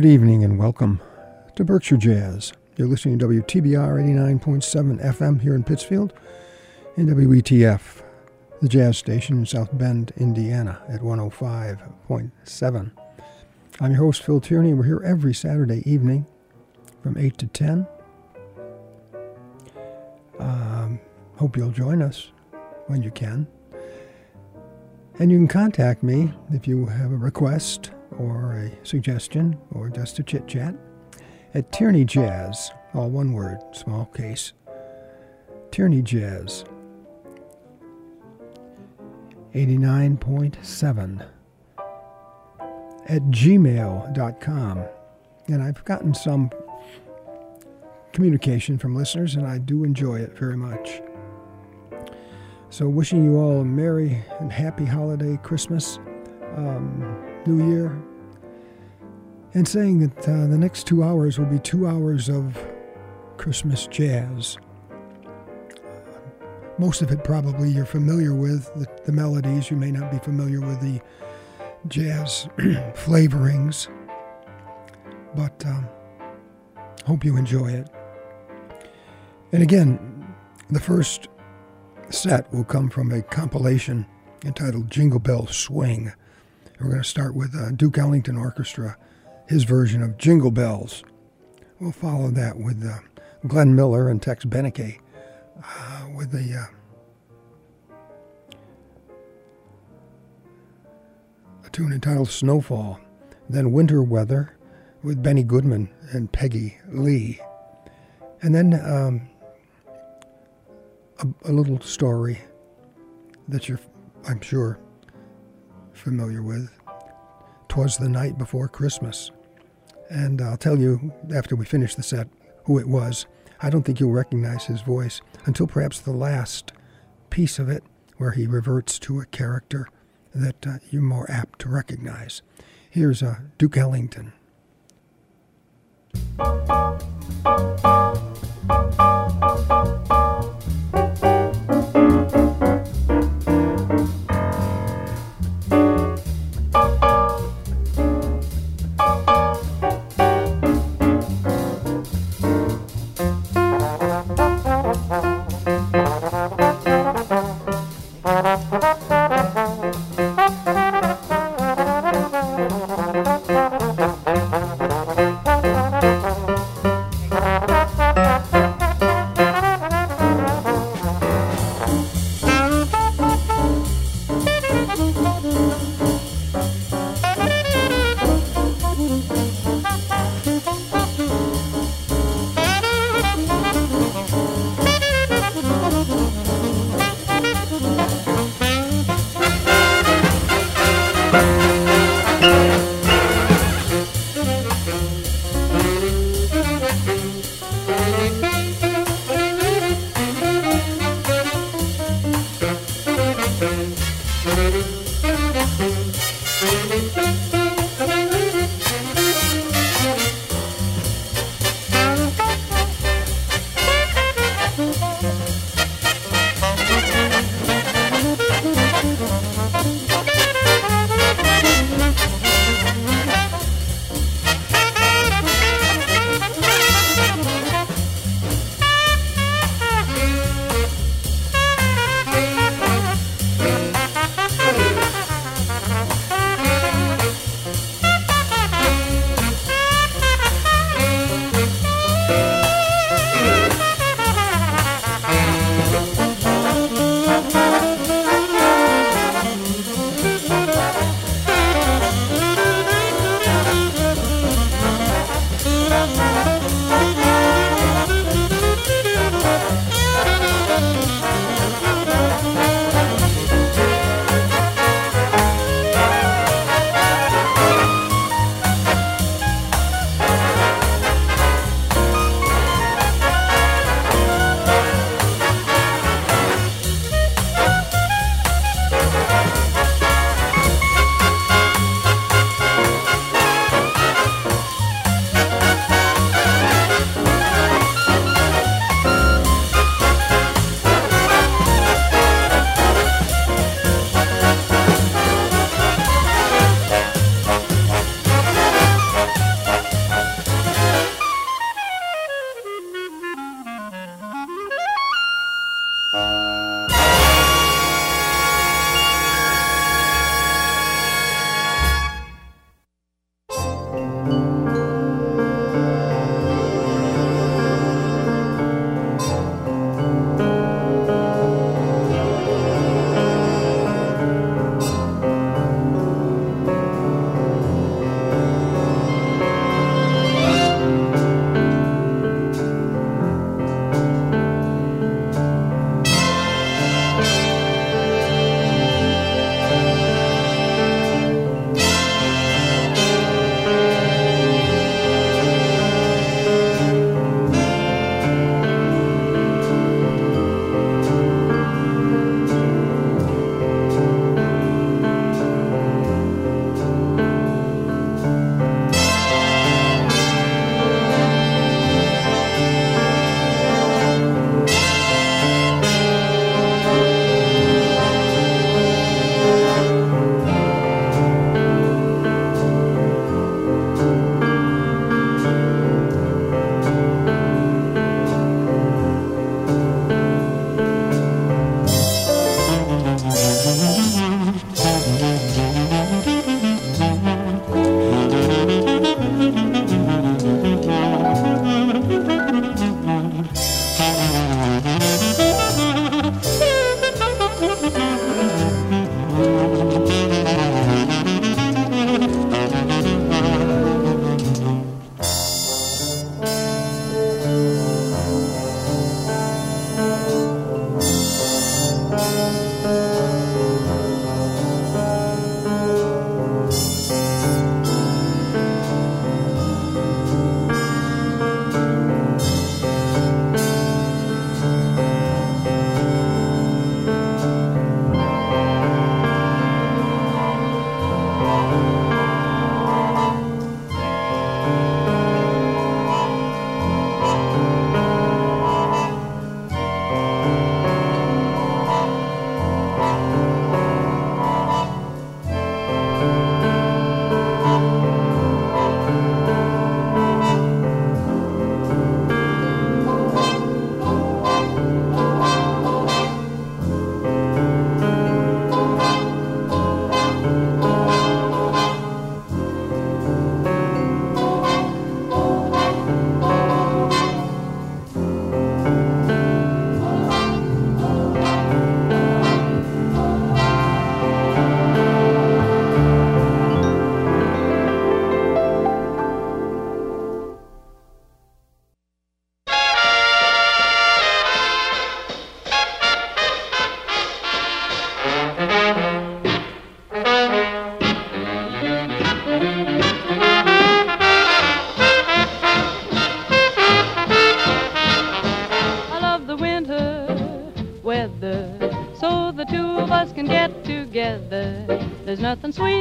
good evening and welcome to Berkshire Jazz. You're listening to WTBR 89.7 FM here in Pittsfield and WETF, the jazz station in South Bend, Indiana at 105.7. I'm your host, Phil Tierney. We're here every Saturday evening from 8 to 10. Um, hope you'll join us when you can. And you can contact me if you have a request or a suggestion or just a chit chat at Tierney Jazz, all one word, small case. Tierney Jazz 89.7 at gmail.com. And I've gotten some communication from listeners, and I do enjoy it very much. So, wishing you all a merry and happy holiday Christmas, um, New Year, and saying that uh, the next two hours will be two hours of Christmas jazz. Most of it probably you're familiar with, the, the melodies. You may not be familiar with the jazz flavorings, but um, hope you enjoy it. And again, the first set will come from a compilation entitled Jingle Bell Swing. We're going to start with uh, Duke Ellington Orchestra, his version of Jingle Bells. We'll follow that with uh, Glenn Miller and Tex Beneke uh, with the uh, a tune entitled Snowfall. Then Winter Weather with Benny Goodman and Peggy Lee. And then um, a, a little story that you're, I'm sure, familiar with, Twas the Night Before Christmas. And I'll tell you after we finish the set who it was. I don't think you'll recognize his voice until perhaps the last piece of it, where he reverts to a character that uh, you're more apt to recognize. Here's uh, Duke Ellington. Nothing sweeter,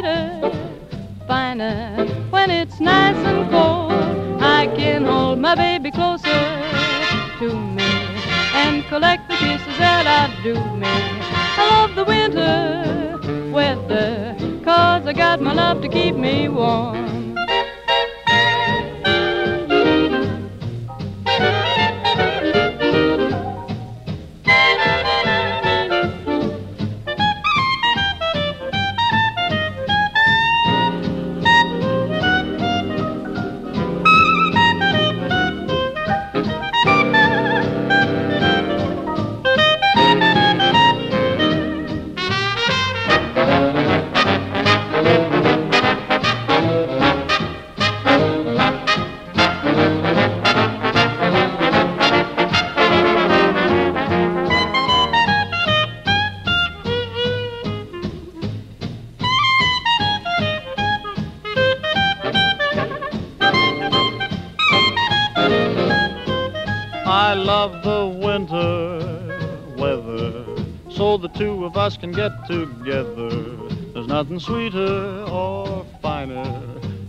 nothing sweeter or finer.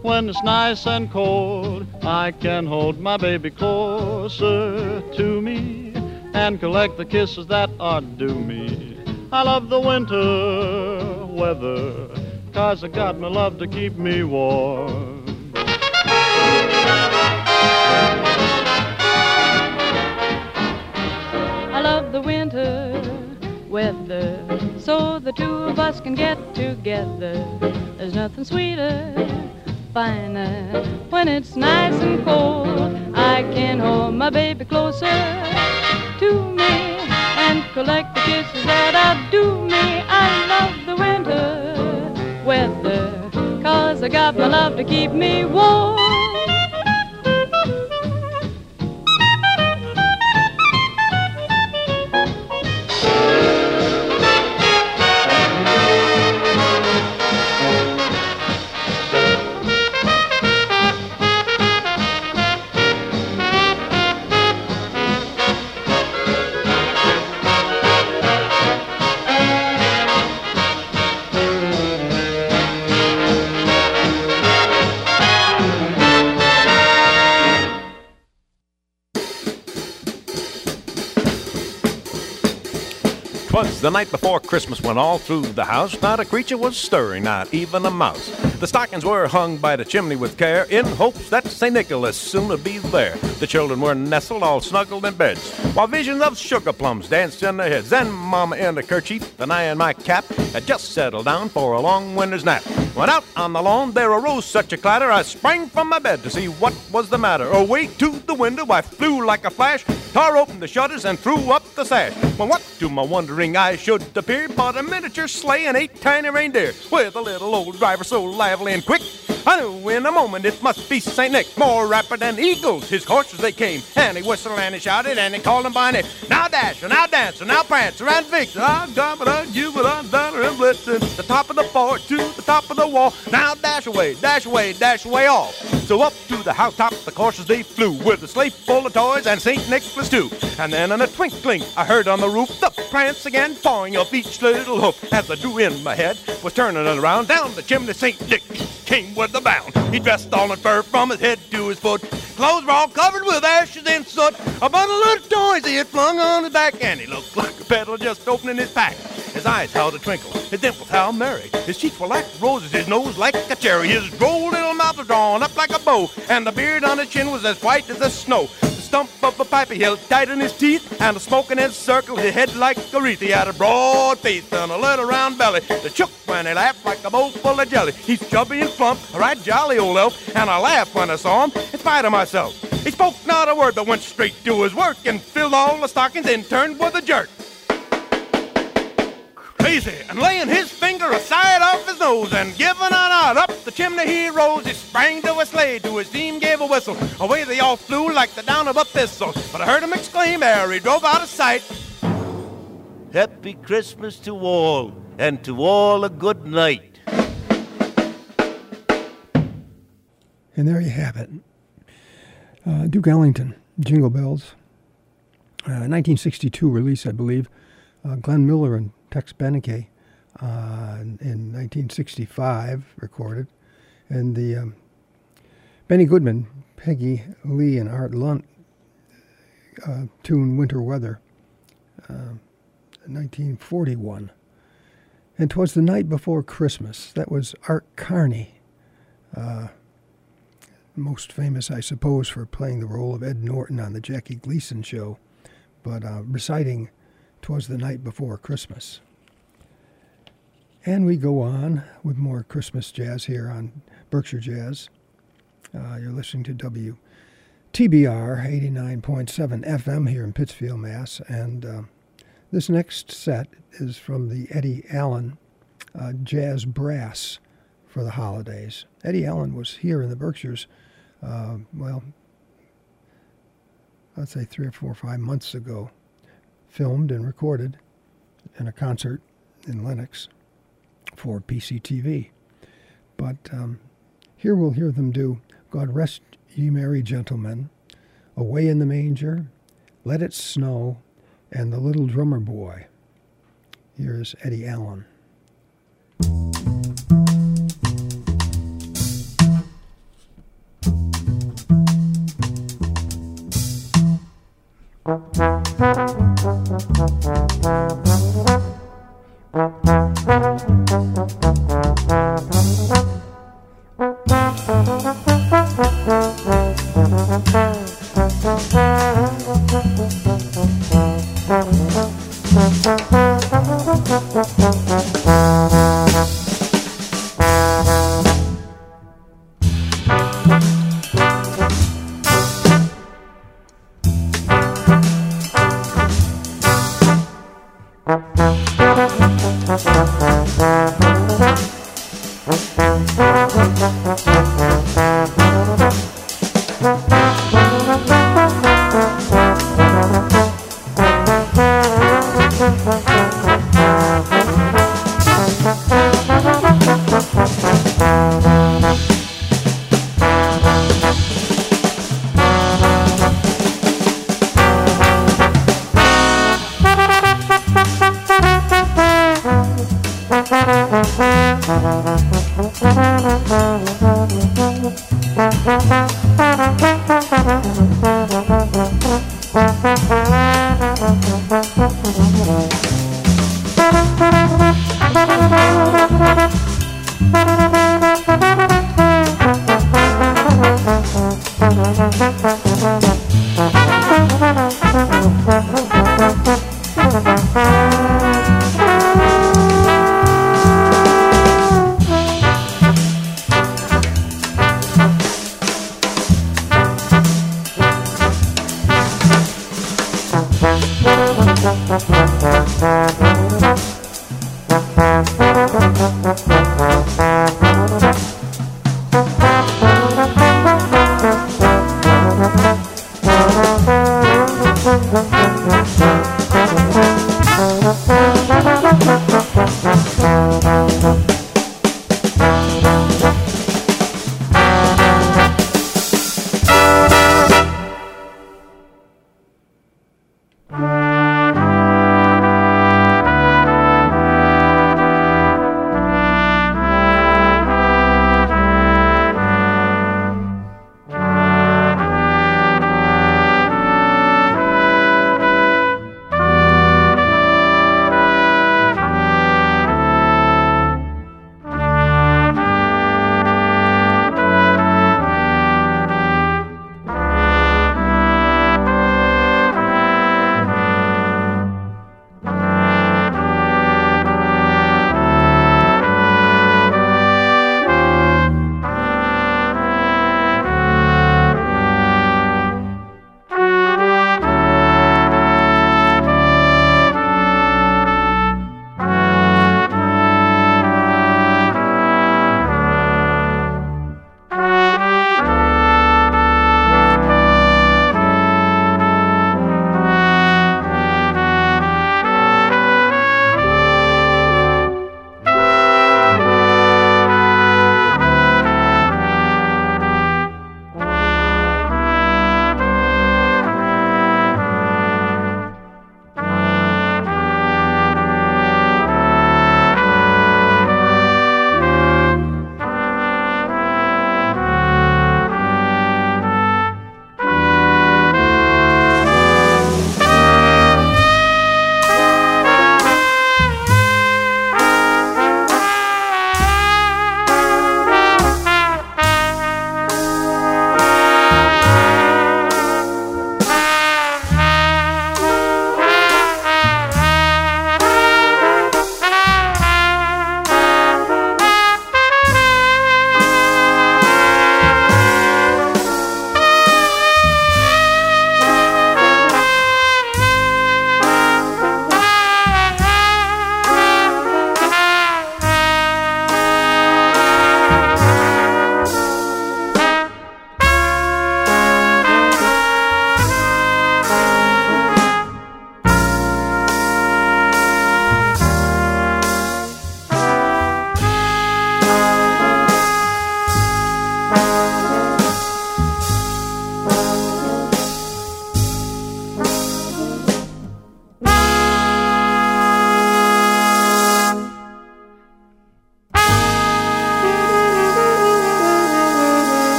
When it's nice and cold, I can hold my baby closer to me and collect the kisses that are due me. I love the winter weather, cause I got my love to keep me warm. Hold my baby closer to me and collect the kisses that outdo me. I love the winter weather, cause I got my love to keep me warm. The night before Christmas, when all through the house not a creature was stirring, not even a mouse. The stockings were hung by the chimney with care, in hopes that St. Nicholas soon would be there. The children were nestled all snuggled in beds, while visions of sugar plums danced in their heads. Then Mama in a kerchief, and I in my cap, had just settled down for a long winter's nap. When out on the lawn there arose such a clatter, I sprang from my bed to see what was the matter. Away to the window I flew like a flash, tore open the shutters and threw up the sash. When what to my wondering eyes should appear but a miniature sleigh and eight tiny reindeer, with a little old driver so lively and quick. I knew in a moment it must be St. Nick, more rapid than eagles. His horses they came, and he whistled and he shouted and he called them by name. Now dash, and now dance, and now prance, around fix. I'm jumping on you, but I'm down and Blitzen. The top of the fort to the top of the wall. Now dash away, dash away, dash away off. So up to the housetop the coursers they flew with a sleigh full of toys and St. Nicholas too. And then in a twinkling I heard on the roof the prance again pawing up each little hoof as the drew in my head was turning around down the chimney St. Nick came with a bound. He dressed all in fur from his head to his foot. Clothes were all covered with ashes and soot. A bundle of toys he had flung on his back, and he looked like a peddler just opening his pack. His eyes held a twinkle, his dimples how merry. His cheeks were like roses, his nose like a cherry. His droll little mouth was drawn up like a bow, and the beard on his chin was as white as the snow. The stump of a pipe he held tight in his teeth, and the smoke in his circle his head like a wreath. He had a broad face and a little round belly that shook when he laughed like a bowl full of jelly. He's chubby and plump, right jolly old elf, and I laughed when I saw him in spite of myself. He spoke not a word, but went straight to his work and filled all the stockings and turned with a jerk crazy and laying his finger aside off his nose and giving a nod up the chimney he rose. He sprang to a sleigh, to his team gave a whistle. Away they all flew like the down of a thistle. But I heard him exclaim ere he drove out of sight. Happy Christmas to all, and to all a good night. And there you have it. Uh, Duke Ellington, Jingle Bells. Uh, 1962 release, I believe. Uh, Glenn Miller and Tex Beneke uh, in 1965, recorded. And the um, Benny Goodman, Peggy Lee, and Art Lund uh, tune Winter Weather, uh, 1941. And 'twas the night before Christmas. That was Art Carney, uh, most famous, I suppose, for playing the role of Ed Norton on the Jackie Gleason show, but uh, reciting 'Twas the Night Before Christmas. And we go on with more Christmas jazz here on Berkshire Jazz. Uh, you're listening to WTBR 89.7 FM here in Pittsfield, Mass. And uh, this next set is from the Eddie Allen uh, Jazz Brass for the holidays. Eddie Allen was here in the Berkshires, uh, well, I'd say three or four or five months ago, filmed and recorded in a concert in Lenox for PCTV. But um, here we'll hear them do God Rest Ye Merry Gentlemen, Away in the Manger, Let It Snow, and The Little Drummer Boy. Here's Eddie Allen. Thank you.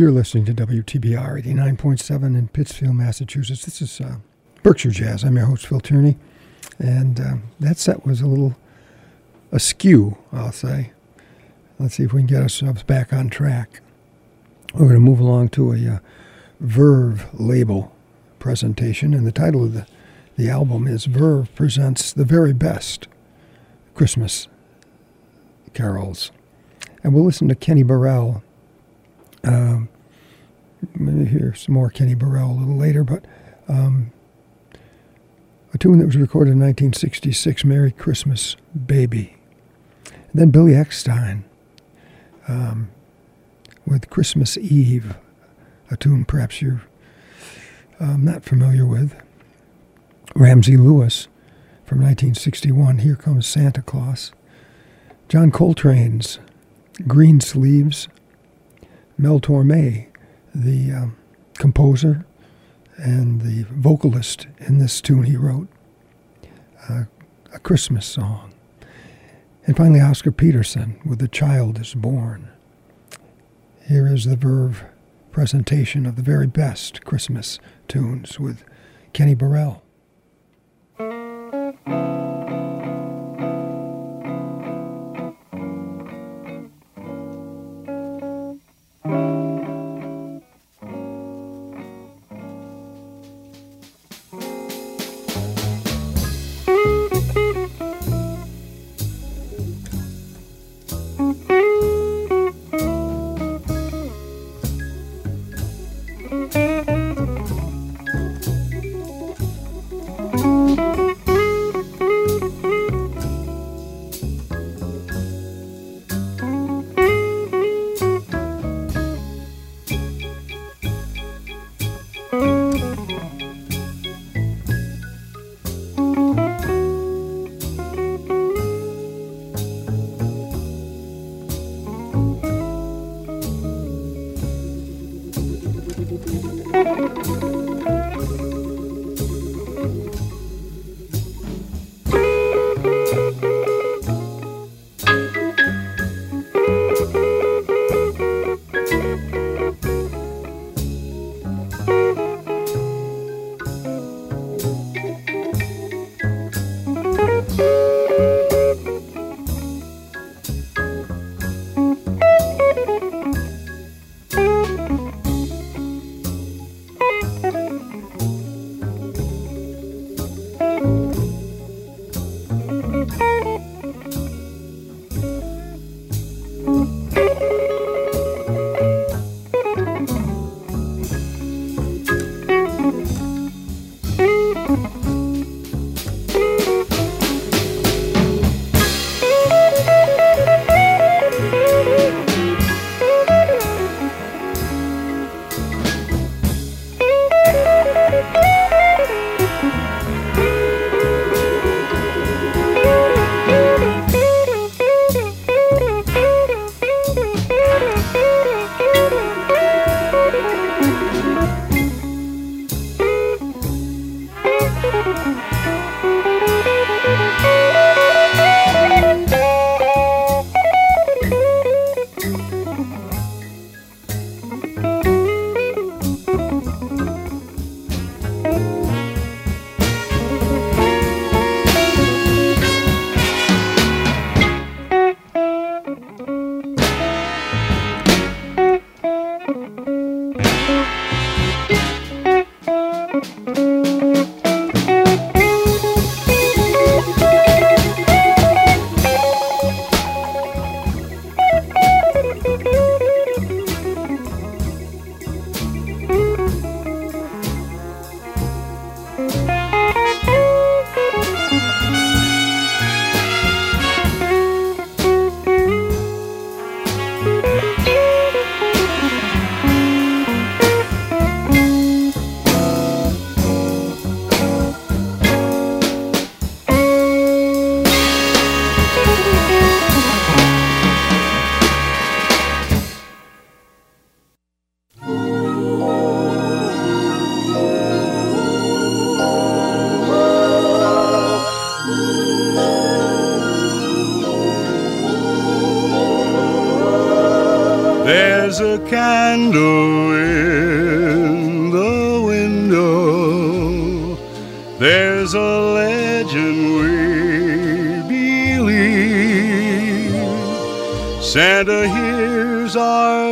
You're listening to WTBR 89.7 in Pittsfield, Massachusetts. This is uh, Berkshire Jazz. I'm your host, Phil Tierney. And uh, that set was a little askew, I'll say. Let's see if we can get ourselves back on track. We're going to move along to a uh, Verve label presentation, and the title of the, the album is Verve Presents the Very Best Christmas Carols. And we'll listen to Kenny Burrell um, maybe hear some more Kenny Burrell a little later, but um, a tune that was recorded in 1966, Merry Christmas, Baby. And then Billy Eckstine um, with Christmas Eve, a tune perhaps you're um, not familiar with. Ramsey Lewis from 1961, Here Comes Santa Claus. John Coltrane's Green Sleeves Mel Torme, the um, composer and the vocalist in this tune he wrote, uh, a Christmas song. And finally, Oscar Peterson with The Child is Born. Here is the Verve presentation of the very best Christmas tunes with Kenny Burrell.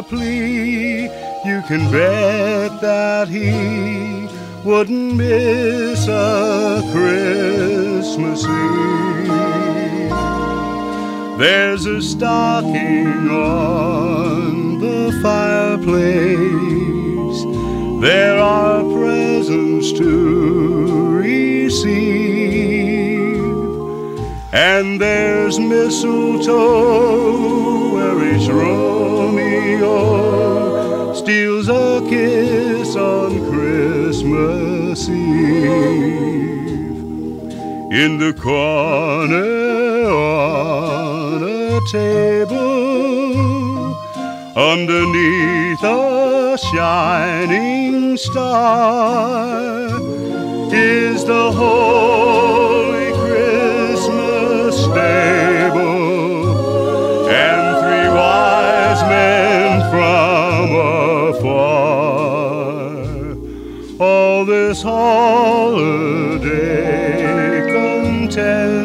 Plea. You can bet that he wouldn't miss a Christmas Eve. There's a stocking on the fireplace. There are presents to receive. And there's mistletoe where each Steals a kiss on Christmas Eve. In the corner on a table underneath a shining star is the holy this holiday contentment,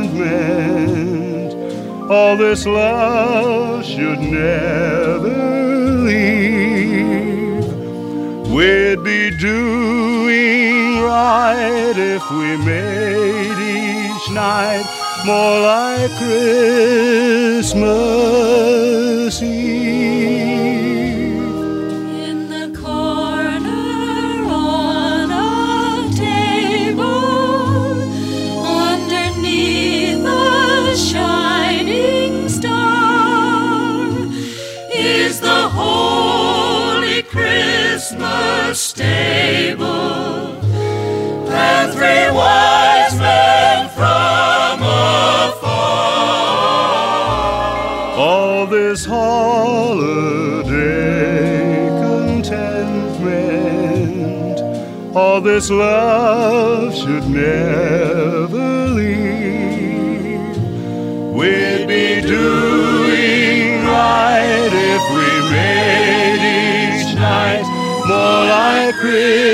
all this love should never leave. We'd be doing right if we made each night more like Christmas Eve. This love should never leave. We'd be doing right if we made each night more like Christmas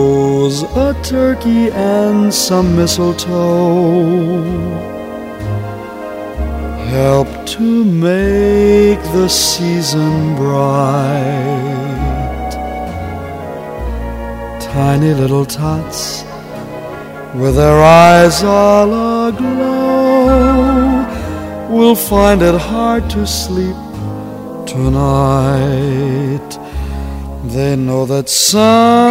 a turkey and some mistletoe help to make the season bright. Tiny little tots with their eyes all aglow will find it hard to sleep tonight. They know that Santa's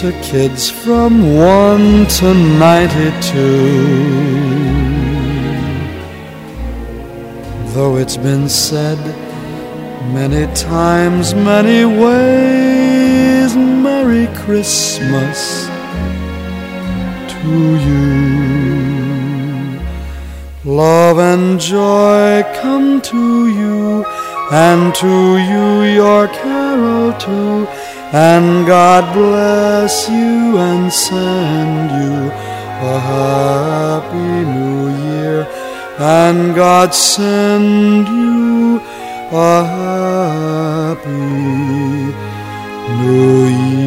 to kids from 1 to 92. Though it's been said many times, many ways, Merry Christmas to you. Love and joy come to you, and to you your carol too. And God bless you and send you a happy new year. And God send you a happy new year.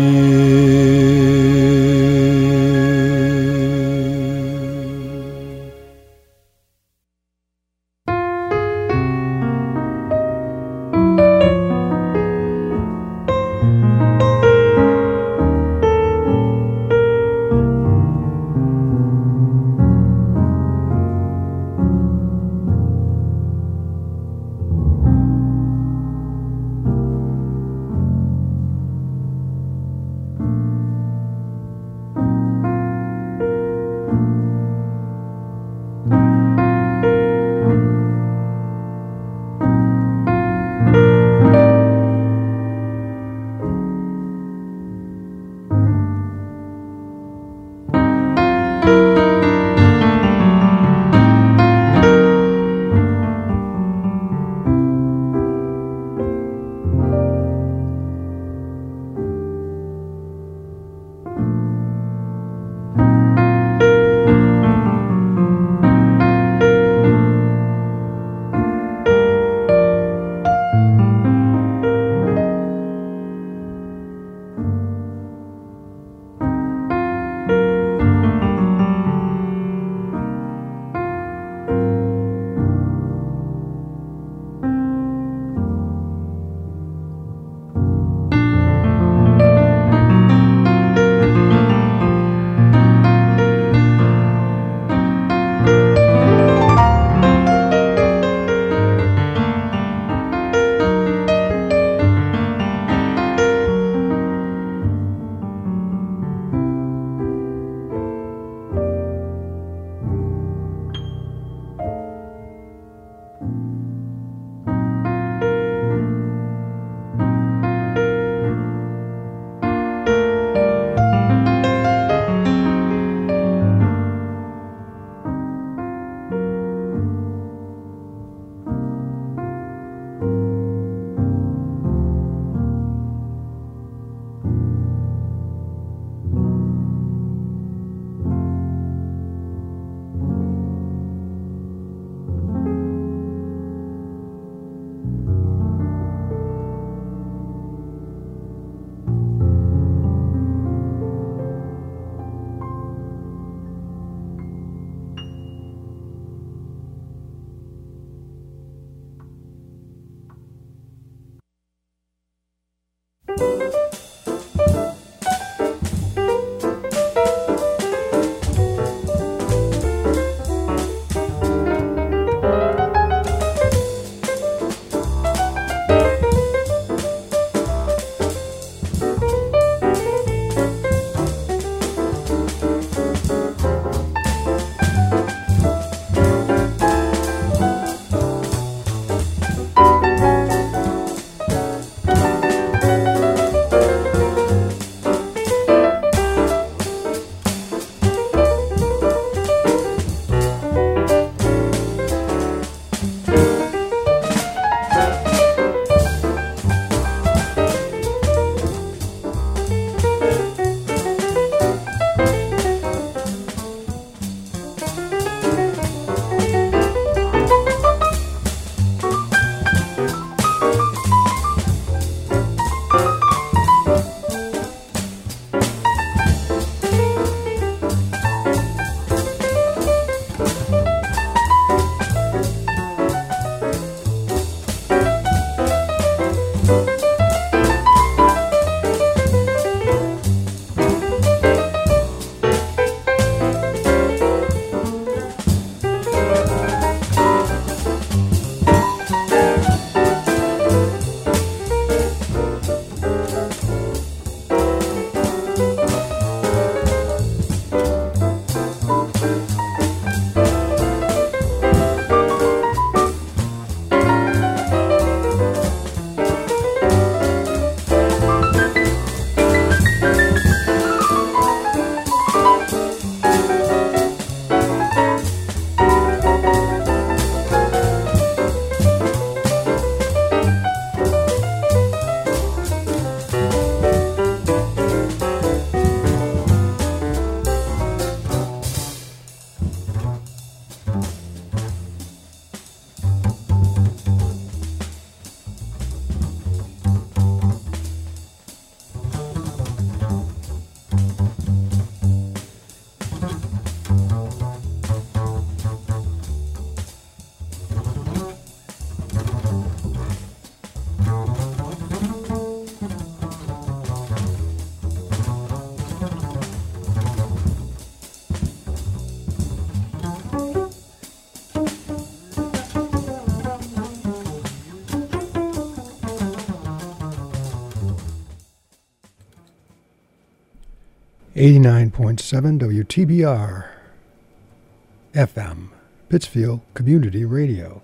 89.7 WTBR FM, Pittsfield Community Radio.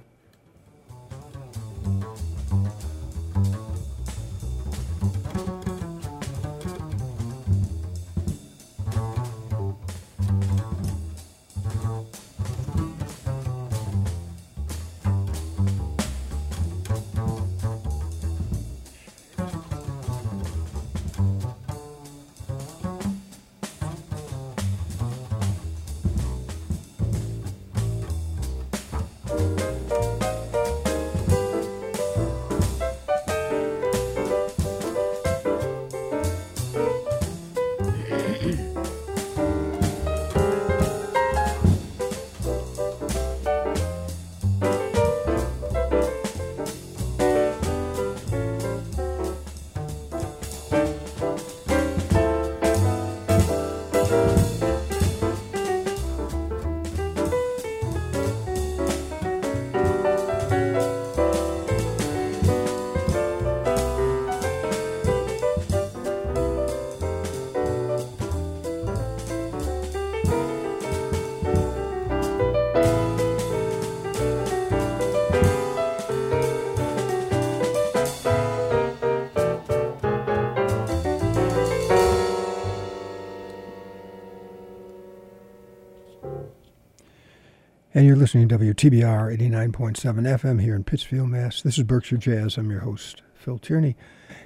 And you're listening to WTBR 89.7 FM here in Pittsfield, Mass. This is Berkshire Jazz. I'm your host, Phil Tierney.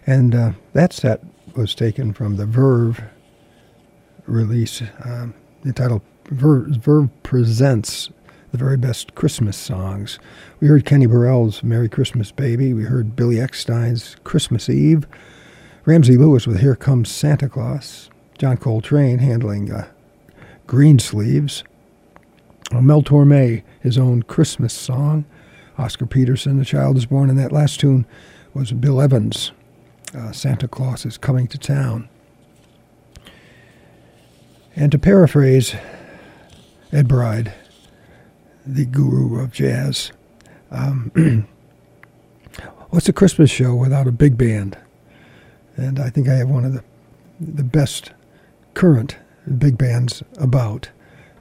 And uh, that set was taken from the Verve release um, entitled Verve, Verve Presents the Very Best Christmas Songs. We heard Kenny Burrell's Merry Christmas Baby. We heard Billy Eckstine's Christmas Eve. Ramsey Lewis with Here Comes Santa Claus. John Coltrane handling uh, Green Sleeves. Mel Torme, his own Christmas song. Oscar Peterson, The Child is Born, and that last tune was Bill Evans, uh, Santa Claus is Coming to Town. And to paraphrase Ed Bride, the guru of jazz, um, what's a Christmas show without a big band? And I think I have one of the, the best current big bands about.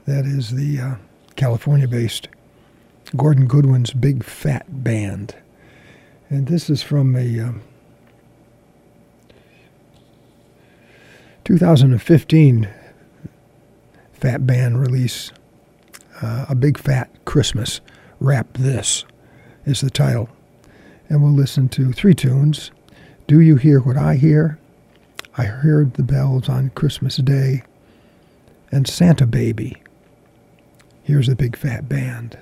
That is the uh, California based Gordon Goodwin's Big Phat Band. And this is from a um, 2015 Phat Band release, uh, A Big Phat Christmas. Wrap This is the title. And we'll listen to three tunes Do You Hear What I Hear? I Heard the Bells on Christmas Day, and Santa Baby. Here's a big phat band.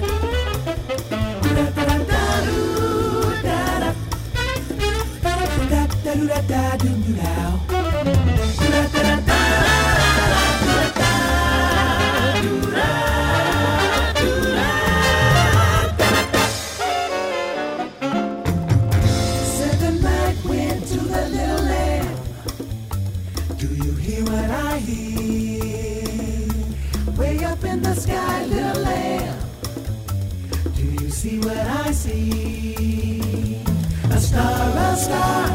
see see. A star, a star,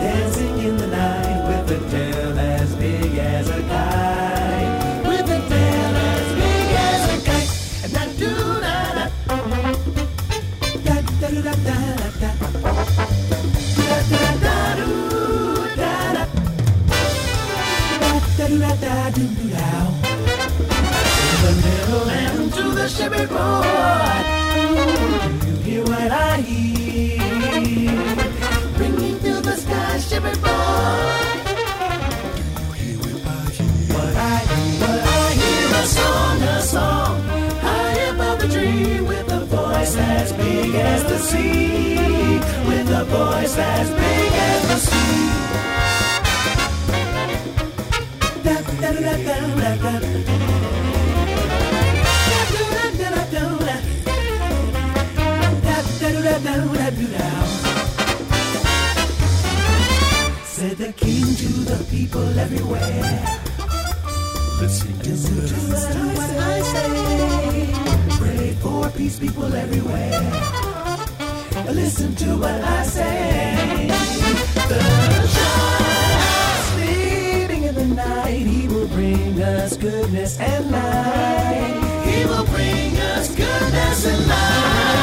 dancing in the night with a tail as big as a kite. With a tail as big as a kite. And that do da da. Da da da da da da. Da da da da da. Da da da da do da. In the middle and to the shipping board hear what I hear. Ringing through the sky, shiver boy. What I hear, what I hear, a song, a song, high above the tree, with a voice as big as the sea, with a voice as big as the sea. Da da da da da da. To the people everywhere. Listen to, Listen to what I say. Pray for peace, people everywhere. Listen to what I say. The child sleeping in the night, he will bring us goodness and light. He will bring us goodness and light.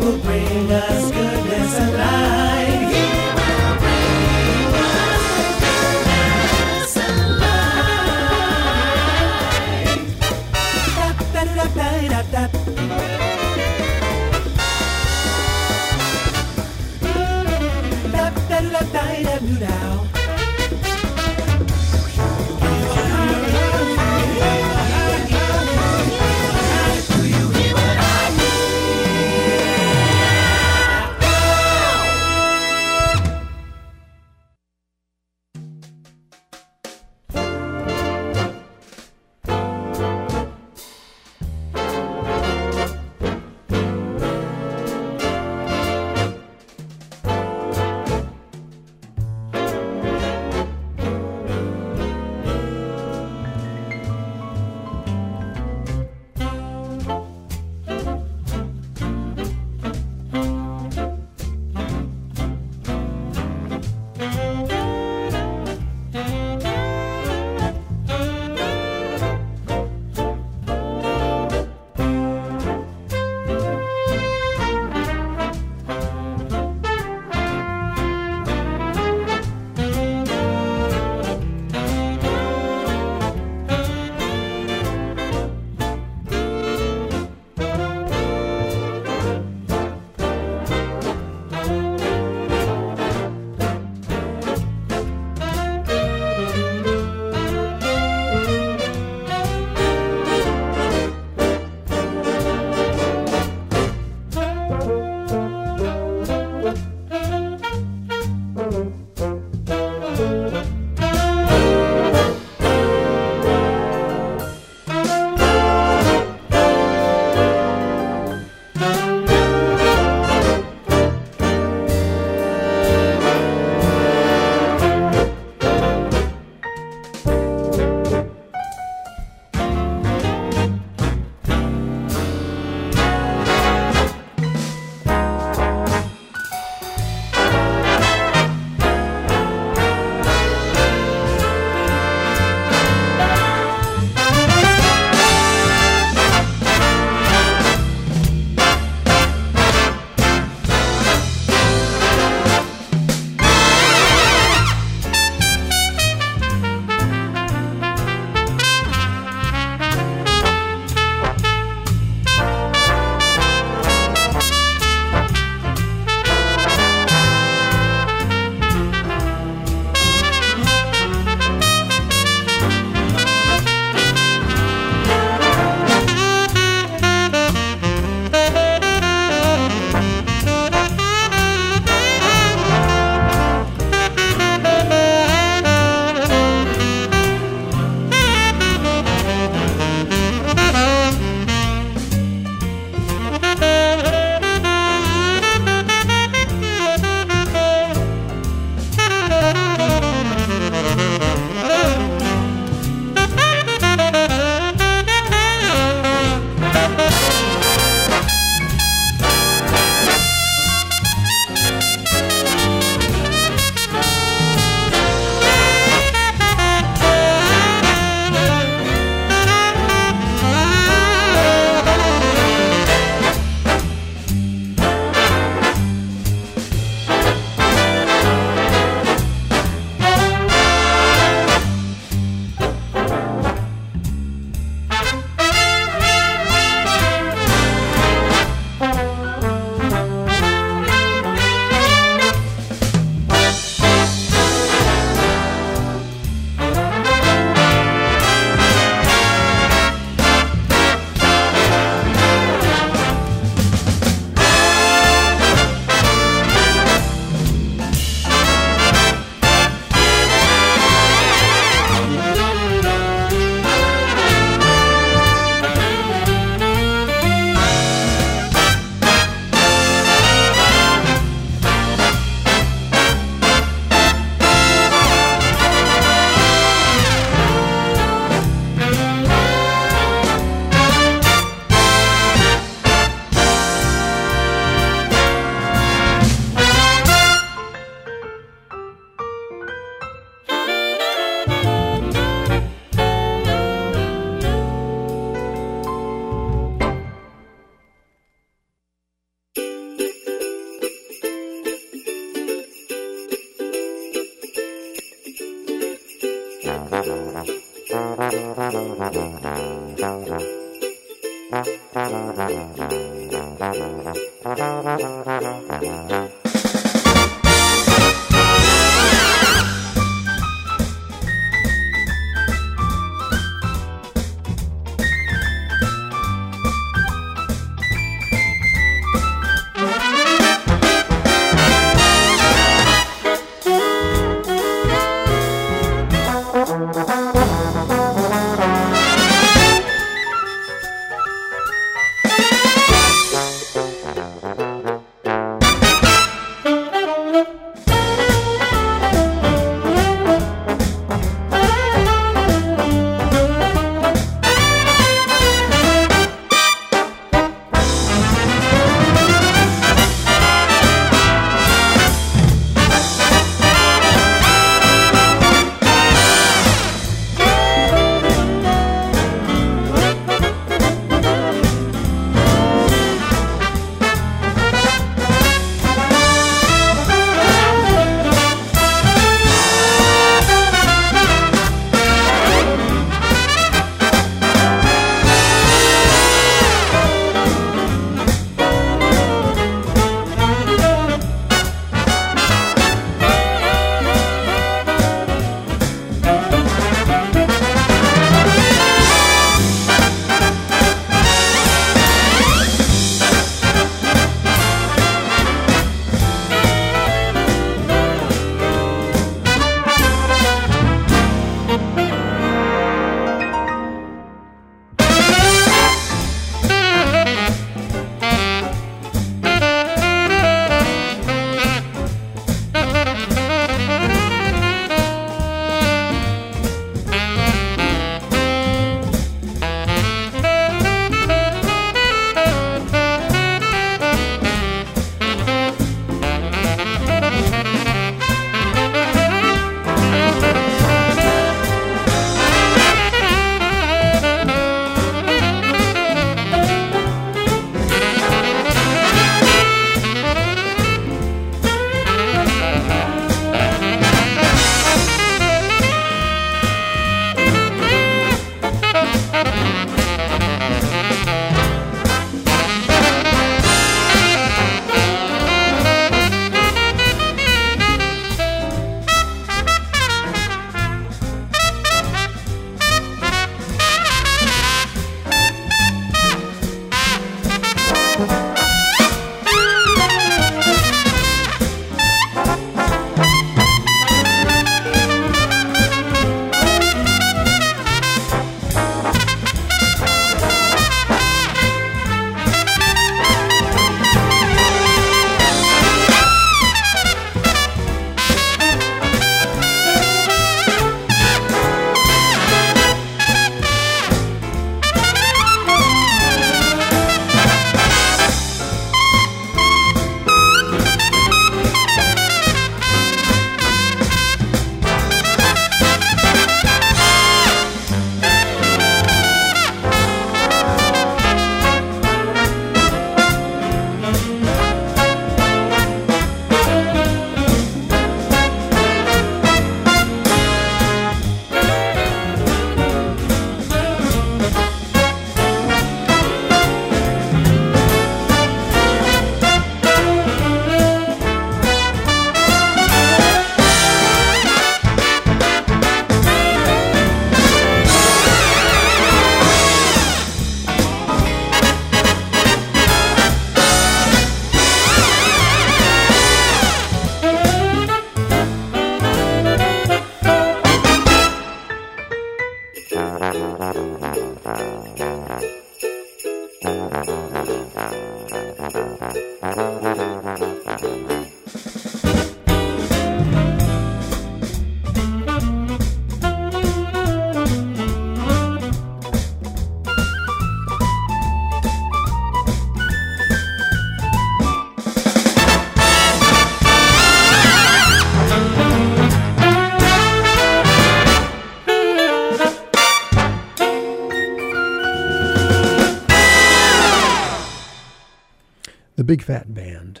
The Big Phat Band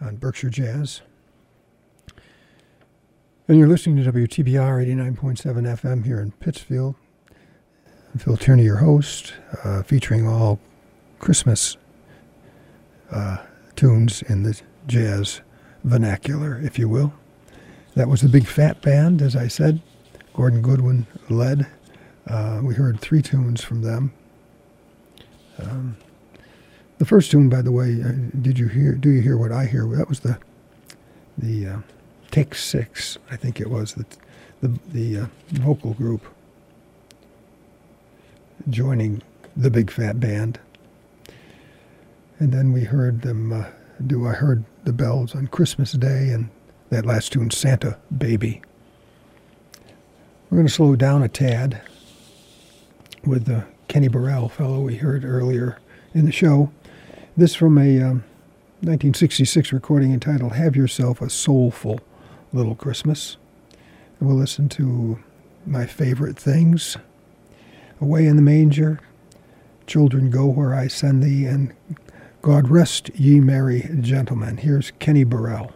on Berkshire Jazz. And you're listening to WTBR 89.7 FM here in Pittsfield. Phil Tierney, your host, uh, featuring all Christmas uh, tunes in the jazz vernacular, if you will. That was the Big Phat Band, as I said. Gordon Goodwin led. Uh, we heard three tunes from them. Um, the first tune, by the way, uh, did you hear? Do you hear what I hear? That was the the uh, Take Six, I think it was the the, the uh, vocal group joining the Big phat Band. And then we heard them uh, do I Heard the Bells on Christmas Day and that last tune, Santa Baby. We're going to slow down a tad with the Kenny Burrell fellow we heard earlier in the show. This from a um, 1966 recording entitled Have Yourself a Soulful Little Christmas. And we'll listen to my favorite things Away in the Manger, Children Go Where I Send Thee, and God Rest Ye Merry Gentlemen. Here's Kenny Burrell.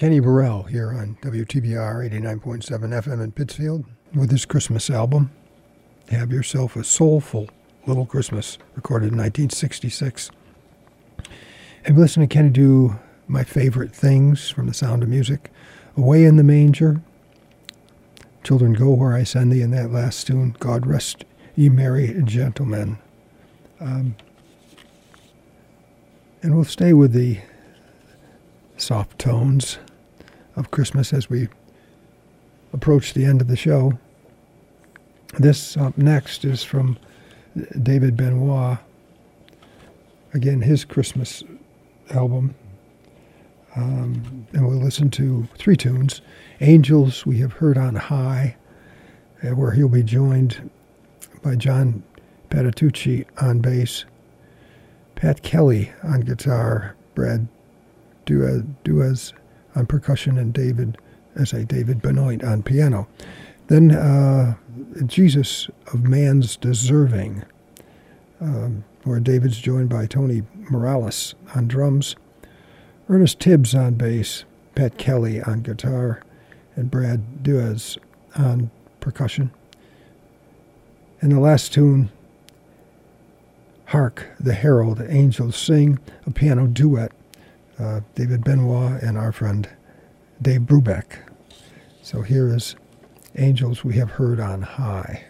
Kenny Burrell here on WTBR 89.7 FM in Pittsfield with his Christmas album. Have Yourself a Soulful Little Christmas, recorded in 1966. And we listen to Kenny do my favorite things from the sound of music Away in the Manger, Children Go Where I Send Thee, and that last tune, God Rest Ye Merry Gentlemen. Um, and we'll stay with the soft tones of Christmas as we approach the end of the show. This up next is from David Benoit. Again, his Christmas album. Um, and we'll listen to three tunes Angels We Have Heard on High, uh, where he'll be joined by John Patitucci on bass, Pat Kelly on guitar, Brad Dutz on percussion, and David, as a David Benoit on piano. Then uh, Jesus of Man's Deserving, um, where David's joined by Tony Morales on drums, Ernest Tibbs on bass, Pat Kelly on guitar, and Brad Dutz on percussion. And the last tune, Hark the Herald Angels Sing, a piano duet uh, David Benoit and our friend Dave Brubeck. So here is Angels We Have Heard on High.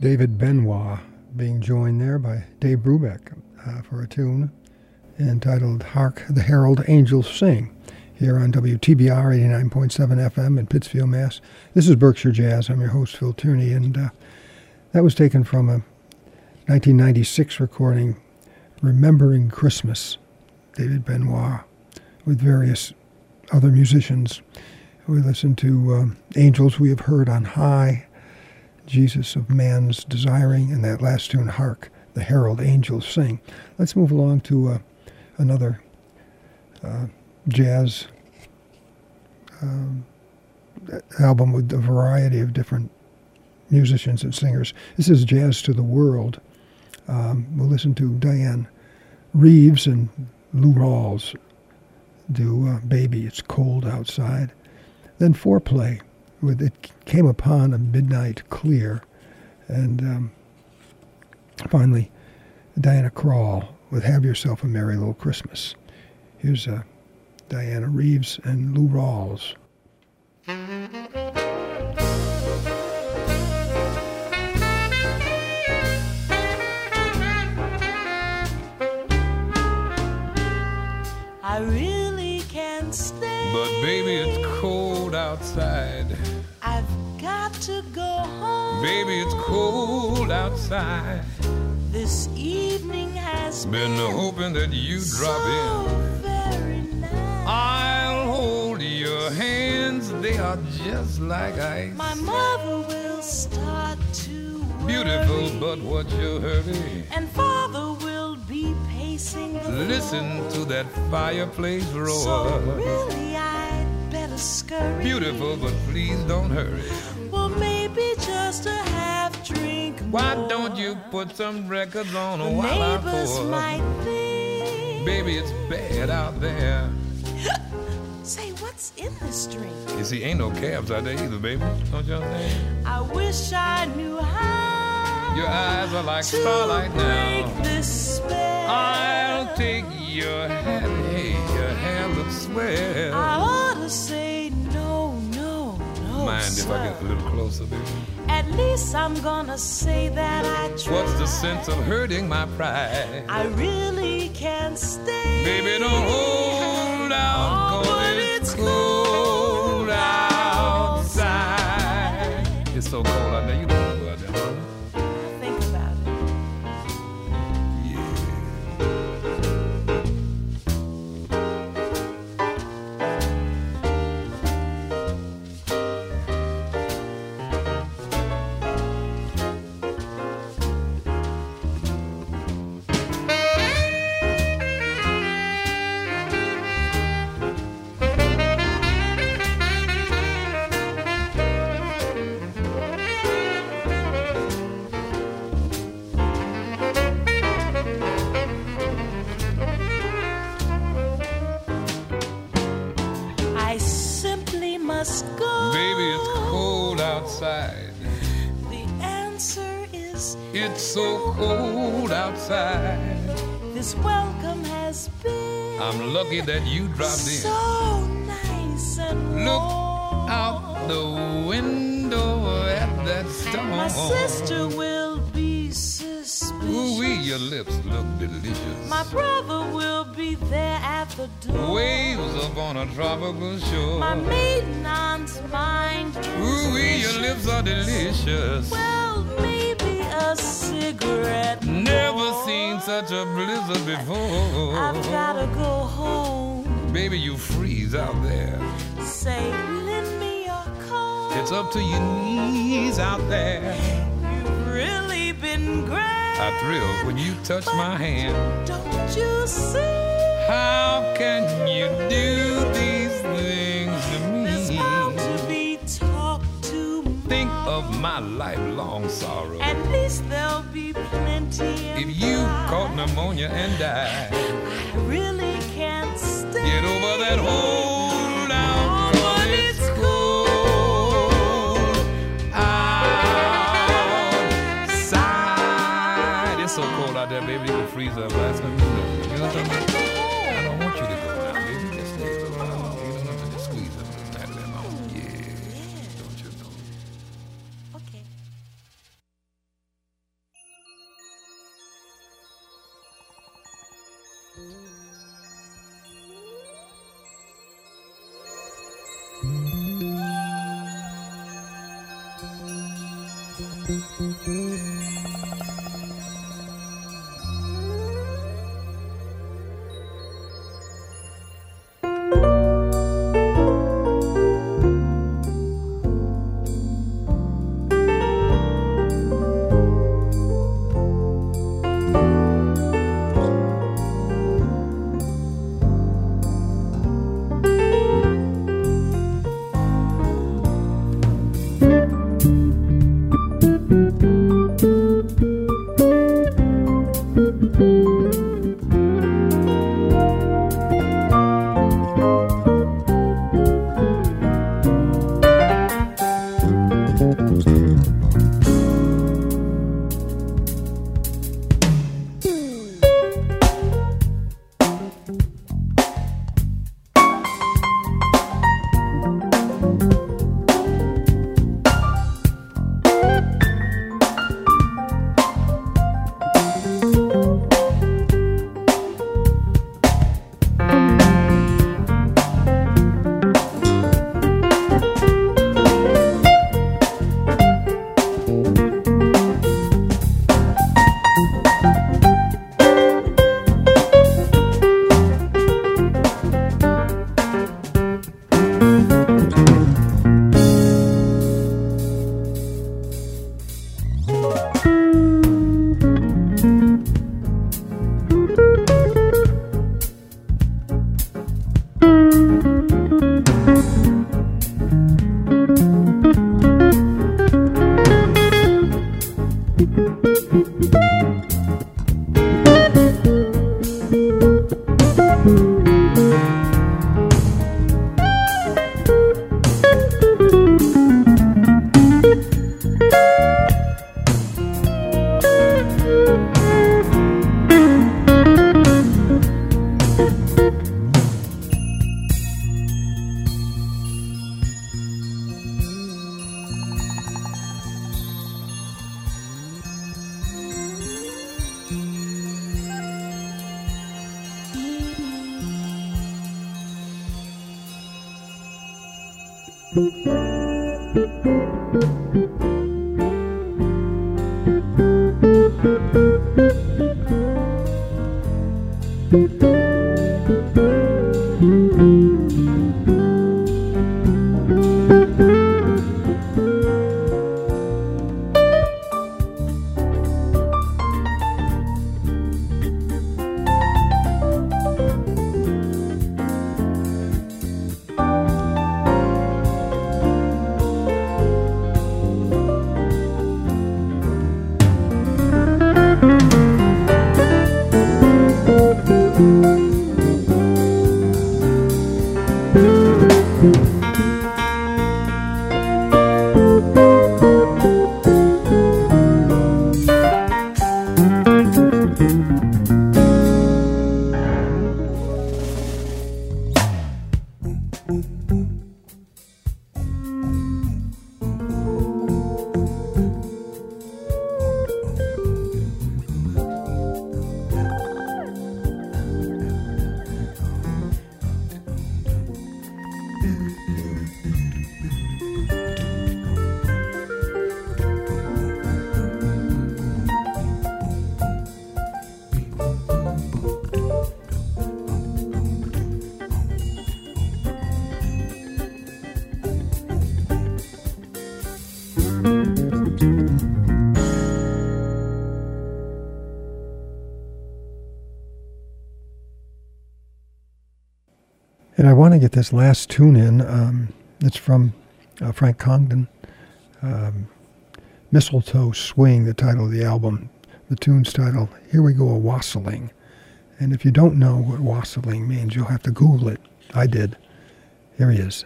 David Benoit being joined there by Dave Brubeck uh, for a tune entitled Hark the Herald Angels Sing here on WTBR 89.7 FM in Pittsfield, Mass. This is Berkshire Jazz. I'm your host, Phil Tierney, and uh, that was taken from a 1996 recording, Remembering Christmas, David Benoit, with various other musicians. We listened to uh, Angels We Have Heard on High, Jesus of Man's Desiring, and that last tune, Hark, the Herald Angels Sing. Let's move along to uh, another uh, jazz um, album with a variety of different musicians and singers. This is Jazz to the World. Um, we'll listen to Dianne Reeves and Lou Rawls do uh, Baby, It's Cold Outside. Then Fourplay with It Came Upon a Midnight Clear. And um, finally, Diana Krall with Have Yourself a Merry Little Christmas. Here's uh, Diana Reeves and Lou Rawls. I really can't stay. But baby, it's cold outside. I've got to go home. Baby, it's cold outside. This evening has Been hoping that you drop in. very nice. I'll hold your hands, they are just like ice. My mother will start to Beautiful, worry, but what's your hurry? and father will be pacing Listen to that fireplace roar. So really, scurry. Beautiful, but please don't hurry. Well, maybe just a half drink. Why more. don't you put some records on The while I neighbors pour? might think. Baby, it's bad out there. Say, what's in this drink? You see, ain't no cabs out there either, baby. Don't you understand? I wish I knew how. Your eyes are like to starlight now. this spell. I'll take your hand. Hey, your hand looks swell. I ought to say. Mind if I get a little closer, baby? At least I'm gonna say that I tried. What's the sense of hurting my pride? I really can't stay. Baby, don't hold out, Oh, 'cause but it's it's cold cold outside. It's so cold outside. The answer is It's so cold outside. this welcome has been I'm lucky that you dropped in. so nice and Look warm. out the window at that storm. My sister will. Ooh, wee, your lips look delicious. My brother will be there at the door. Waves up on a tropical shore. My maiden aunt's mind. Ooh, wee, your lips are delicious. Well, maybe a cigarette. Never more. seen such a blizzard before. I've gotta go home. Baby, you freeze out there. Say, lend me your coat. It's up to your knees out there. You've really been been great. I thrill when you touch my hand. Don't you see? How can you do these things to There's me? bound to be talk Think of my lifelong sorrow. At least there'll be plenty. If you caught pneumonia and died, I really can't stay. get over that hold Mm-hmm. To get this last tune in. Um, it's from uh, Frank Congdon. Um, Mistletoe Swing, the title of the album. The tune's title, Here We Go a Wassailing. And if you don't know what wassailing means, you'll have to Google it. I did. Here he is.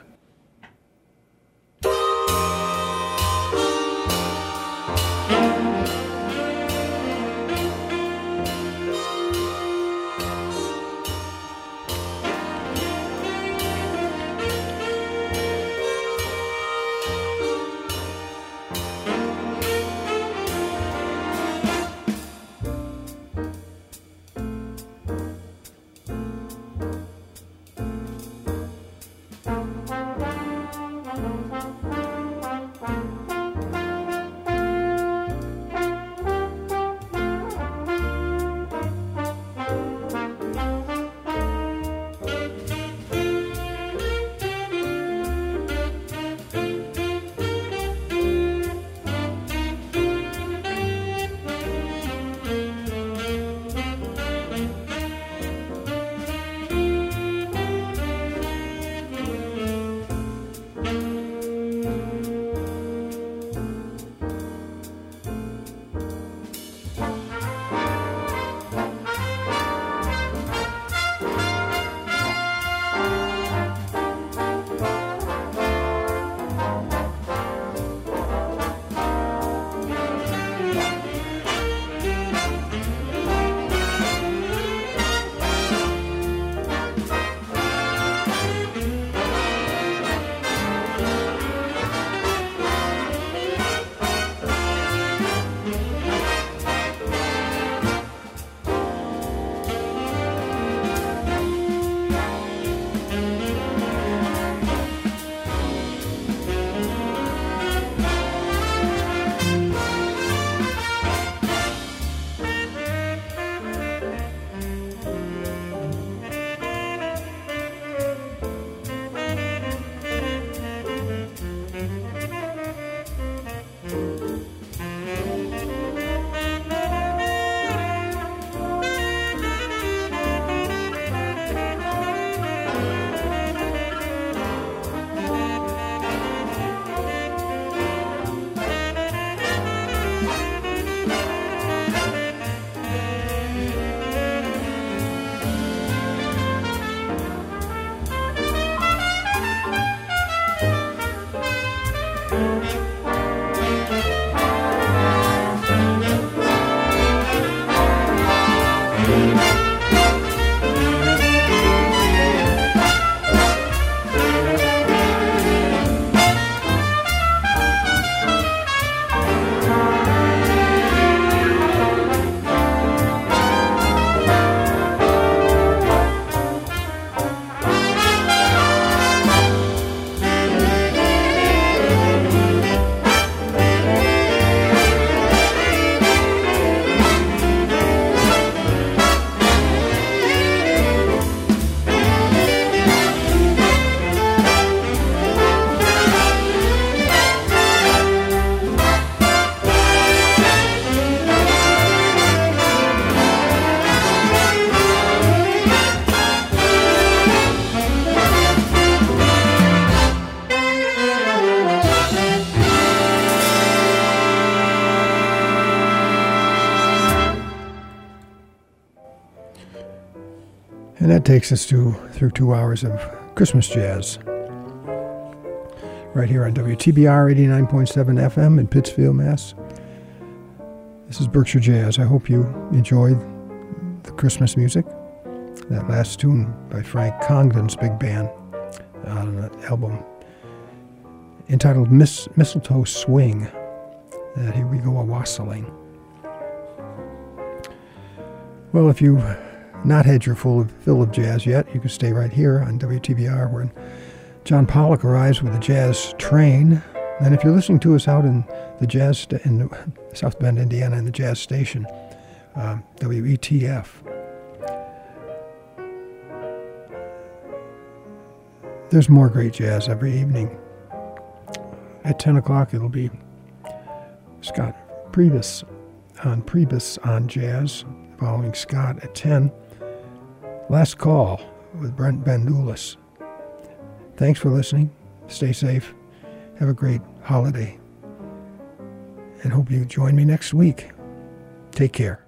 And that takes us to through two hours of Christmas jazz. Right here on WTBR 89.7 FM in Pittsfield, Mass. This is Berkshire Jazz. I hope you enjoyed the Christmas music. That last tune by Frank Congdon's big band on an album entitled Mistletoe Swing. Here we go a wassailing. Well, if you not had your full fill of jazz yet, you can stay right here on WTBR when John Pollock arrives with the jazz train. And if you're listening to us out in the jazz sta- in South Bend, Indiana, in the jazz station, uh, WETF. There's more great jazz every evening. At 10 o'clock, it'll be Scott Priebus on Priebus on Jazz, following Scott at 10. Last Call with Brent Bandulis. Thanks for listening. Stay safe. Have a great holiday. And hope you join me next week. Take care.